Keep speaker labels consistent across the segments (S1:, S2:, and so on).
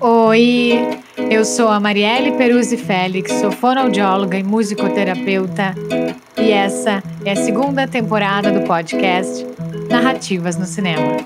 S1: Oi, eu sou a Marielle Peruzzi Félix, sou fonoaudióloga e musicoterapeuta, e essa é a segunda temporada do podcast Narrativas no Cinema.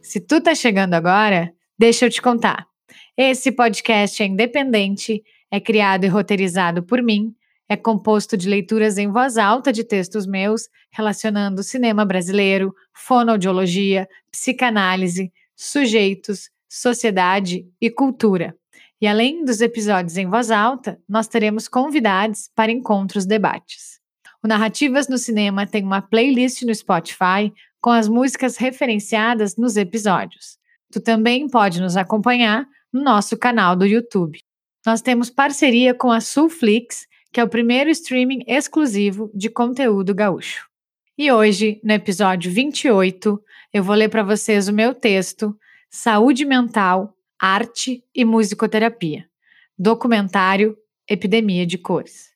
S1: Se tu tá chegando agora, deixa eu te contar. Esse podcast é independente, é criado e roteirizado por mim, é composto de leituras em voz alta de textos meus relacionando cinema brasileiro, fonoaudiologia, psicanálise, sujeitos, sociedade e cultura. E além dos episódios em voz alta, nós teremos convidados para encontros debates. O Narrativas no Cinema tem uma playlist no Spotify com as músicas referenciadas nos episódios. Tu também pode nos acompanhar no nosso canal do YouTube. Nós temos parceria com a Sulflix que é o primeiro streaming exclusivo de conteúdo gaúcho. E hoje, no episódio 28, eu vou ler para vocês o meu texto Saúde Mental, Arte e Musicoterapia. Documentário Epidemia de Cores.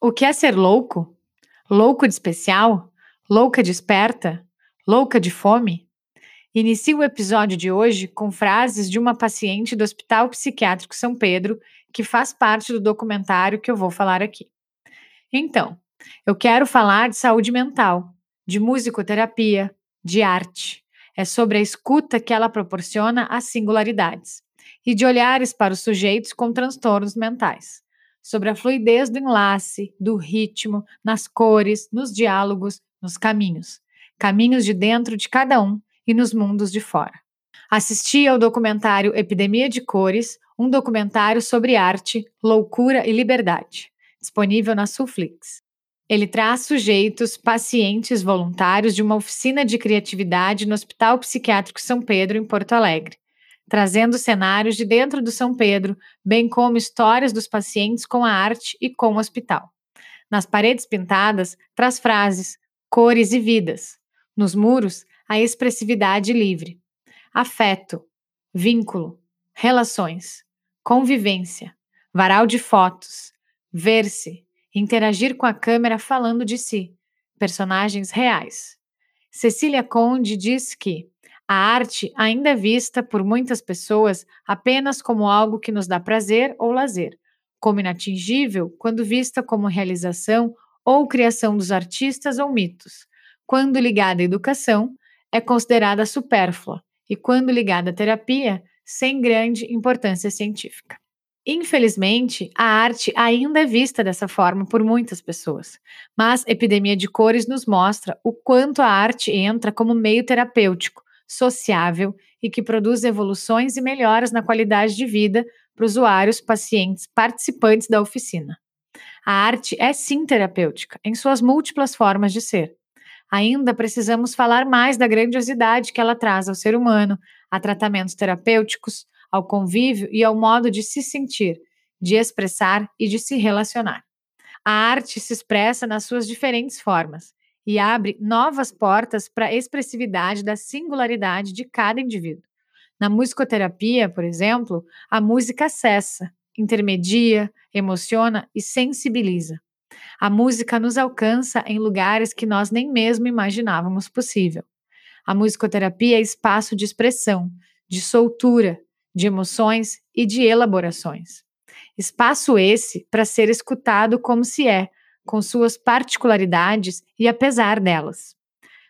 S1: O que é ser louco? Louco de especial? Louca de esperta? Louca de fome? Inicio o episódio de hoje com frases de uma paciente do Hospital Psiquiátrico São Pedro que faz parte do documentário que eu vou falar aqui. Então, eu quero falar de saúde mental, de musicoterapia, de arte. É sobre a escuta que ela proporciona às singularidades e de olhares para os sujeitos com transtornos mentais. Sobre a fluidez do enlace, do ritmo, nas cores, nos diálogos, nos caminhos. Caminhos de dentro de cada um e nos mundos de fora. Assisti ao documentário Epidemia de Cores, um documentário sobre arte, loucura e liberdade, disponível na Sulflix. Ele traz sujeitos, pacientes voluntários de uma oficina de criatividade no Hospital Psiquiátrico São Pedro, em Porto Alegre, trazendo cenários de dentro do São Pedro, bem como histórias dos pacientes com a arte e com o hospital. Nas paredes pintadas, traz frases, cores e vidas. Nos muros, a expressividade livre afeto, vínculo, relações, convivência, varal de fotos, ver-se, interagir com a câmera falando de si, personagens reais. Cecília Conde diz que a arte ainda é vista por muitas pessoas apenas como algo que nos dá prazer ou lazer, como inatingível quando vista como realização ou criação dos artistas ou mitos. Quando ligada à educação, é considerada supérflua, e, quando ligada à terapia, sem grande importância científica. Infelizmente, a arte ainda é vista dessa forma por muitas pessoas, mas Epidemia de Cores nos mostra o quanto a arte entra como meio terapêutico, sociável e que produz evoluções e melhoras na qualidade de vida para usuários, pacientes, participantes da oficina. A arte é sim terapêutica, em suas múltiplas formas de ser. Ainda precisamos falar mais da grandiosidade que ela traz ao ser humano, a tratamentos terapêuticos, ao convívio e ao modo de se sentir, de expressar e de se relacionar. A arte se expressa nas suas diferentes formas e abre novas portas para a expressividade da singularidade de cada indivíduo. Na musicoterapia, por exemplo, a música acessa, intermedia, emociona e sensibiliza. A música nos alcança em lugares que nós nem mesmo imaginávamos possível. A musicoterapia é espaço de expressão, de soltura, de emoções e de elaborações. Espaço esse para ser escutado como se é, com suas particularidades e apesar delas.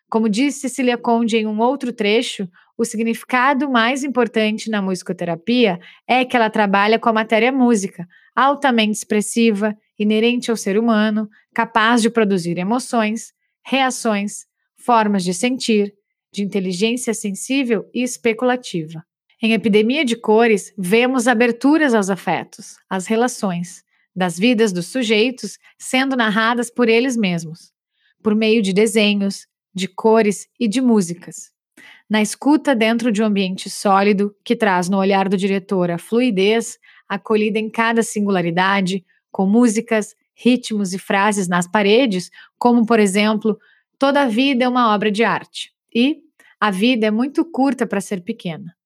S1: Como disse Cecília Conde em um outro trecho, o significado mais importante na musicoterapia é que ela trabalha com a matéria música, altamente expressiva, inerente ao ser humano, capaz de produzir emoções, reações, formas de sentir, de inteligência sensível e especulativa. Em Epidemia de Cores, vemos aberturas aos afetos, às relações, das vidas dos sujeitos sendo narradas por eles mesmos, por meio de desenhos, de cores e de músicas. Na escuta dentro de um ambiente sólido, que traz no olhar do diretor a fluidez, acolhida em cada singularidade, com músicas, ritmos e frases nas paredes, como, por exemplo, Toda a vida é uma obra de arte e A vida é muito curta para ser pequena.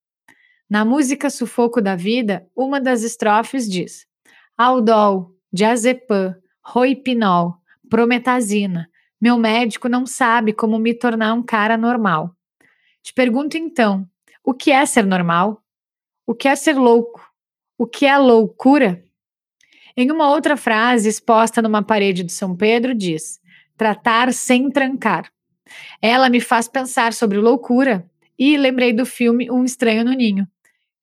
S1: Na música Sufoco da Vida, uma das estrofes diz: Aldol, Diazepam, Roipinol, prometazina. Meu médico não sabe como me tornar um cara normal. Te pergunto então: o que é ser normal? O que é ser louco? O que é loucura? Em uma outra frase exposta numa parede de São Pedro, diz: tratar sem trancar. Ela me faz pensar sobre loucura e lembrei do filme Um Estranho no Ninho,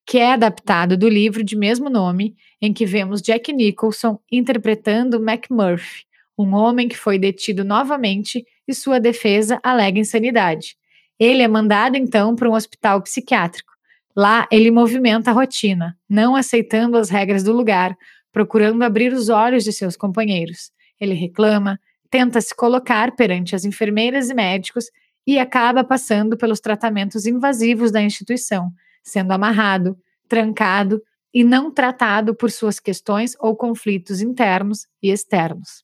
S1: que é adaptado do livro de mesmo nome, em que vemos Jack Nicholson interpretando McMurphy, um homem que foi detido novamente e sua defesa alega insanidade. Ele é mandado então para um hospital psiquiátrico. Lá ele movimenta a rotina, não aceitando as regras do lugar, procurando abrir os olhos de seus companheiros. Ele reclama, tenta se colocar perante as enfermeiras e médicos e acaba passando pelos tratamentos invasivos da instituição, sendo amarrado, trancado e não tratado por suas questões ou conflitos internos e externos.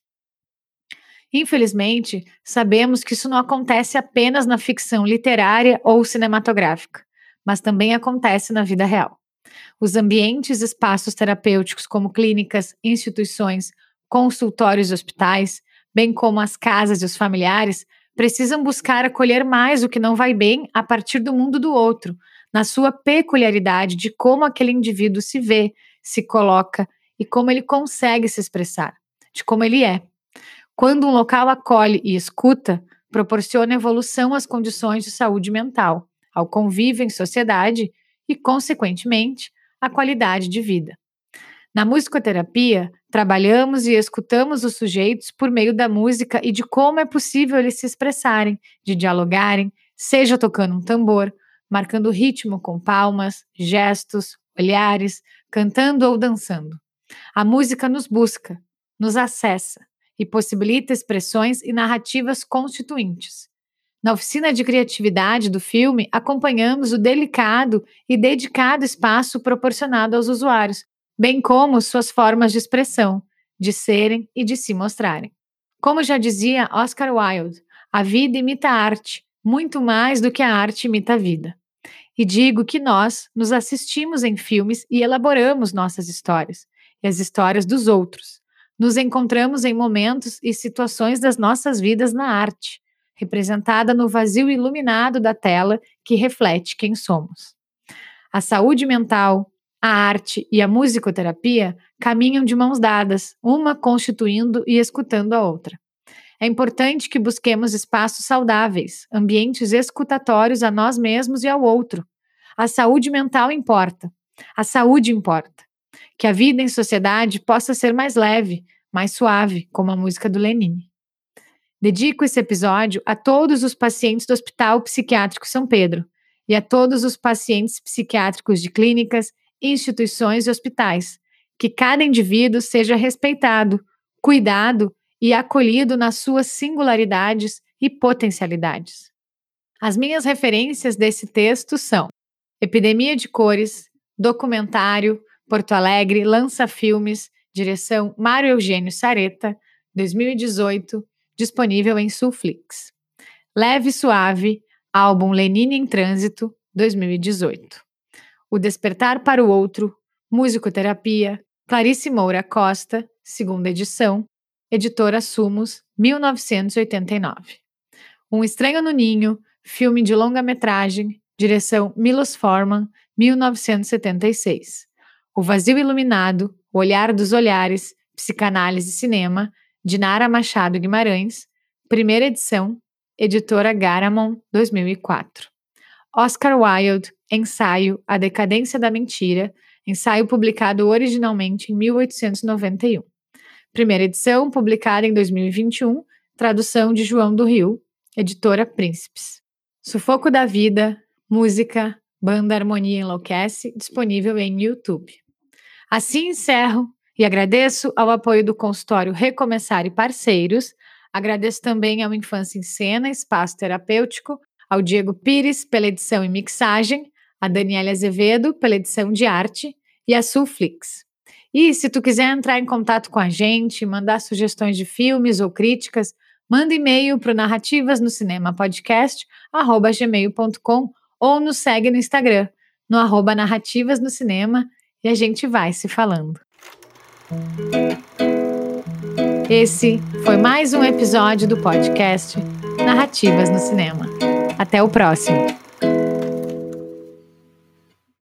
S1: Infelizmente, sabemos que isso não acontece apenas na ficção literária ou cinematográfica, mas também acontece na vida real. Os ambientes e espaços terapêuticos, como clínicas, instituições, consultórios e hospitais, bem como as casas e os familiares, precisam buscar acolher mais o que não vai bem a partir do mundo do outro, na sua peculiaridade de como aquele indivíduo se vê, se coloca e como ele consegue se expressar, de como ele é. Quando um local acolhe e escuta, proporciona evolução às condições de saúde mental, ao convívio em sociedade e, consequentemente, à qualidade de vida. Na musicoterapia, trabalhamos e escutamos os sujeitos por meio da música e de como é possível eles se expressarem, de dialogarem, seja tocando um tambor, marcando ritmo com palmas, gestos, olhares, cantando ou dançando. A música nos busca, nos acessa e possibilita expressões e narrativas constituintes. Na oficina de criatividade do filme, acompanhamos o delicado e dedicado espaço proporcionado aos usuários, bem como suas formas de expressão, de serem e de se mostrarem. Como já dizia Oscar Wilde, a vida imita a arte, muito mais do que a arte imita a vida. E digo que nós nos assistimos em filmes e elaboramos nossas histórias, e as histórias dos outros. Nos encontramos em momentos e situações das nossas vidas na arte, representada no vazio iluminado da tela que reflete quem somos. A saúde mental, a arte e a musicoterapia caminham de mãos dadas, uma constituindo e escutando a outra. É importante que busquemos espaços saudáveis, ambientes escutatórios a nós mesmos e ao outro. A saúde mental importa. A saúde importa. Que a vida em sociedade possa ser mais leve, mais suave, como a música do Lenine. Dedico esse episódio a todos os pacientes do Hospital Psiquiátrico São Pedro e a todos os pacientes psiquiátricos de clínicas instituições e hospitais, que cada indivíduo seja respeitado, cuidado e acolhido nas suas singularidades e potencialidades. As minhas referências desse texto são Epidemia de Cores, documentário, Porto Alegre, Lança Filmes, direção Mário Eugênio Sareta, 2018, disponível em Sulflix. Leve e Suave, álbum Lenine em Trânsito, 2018. O Despertar para o Outro, Musicoterapia, Clarice Moura Costa, segunda edição, editora Sumos, 1989. Um Estranho no Ninho, filme de longa-metragem, direção Milos Forman, 1976. O Vazio Iluminado, O Olhar dos Olhares, Psicanálise e Cinema, de Nara Machado Guimarães, primeira edição, editora Garamond, 2004. Oscar Wilde, Ensaio A Decadência da Mentira, ensaio publicado originalmente em 1891. Primeira edição, publicada em 2021, tradução de João do Rio, editora Príncipes. Sufoco da Vida, música, banda Harmonia Enlouquece, disponível em YouTube. Assim encerro e agradeço ao apoio do consultório Recomeçar e parceiros. Agradeço também ao Infância em Cena, Espaço Terapêutico, ao Diego Pires pela edição e mixagem, a Daniela Azevedo pela edição de arte e a Sulflix. E se tu quiser entrar em contato com a gente, mandar sugestões de filmes ou críticas, manda e-mail para o narrativas no cinema podcast gmail.com ou nos segue no Instagram, no arroba narrativas no cinema, e a gente vai se falando. Esse foi mais um episódio do podcast Narrativas no Cinema. Até o próximo!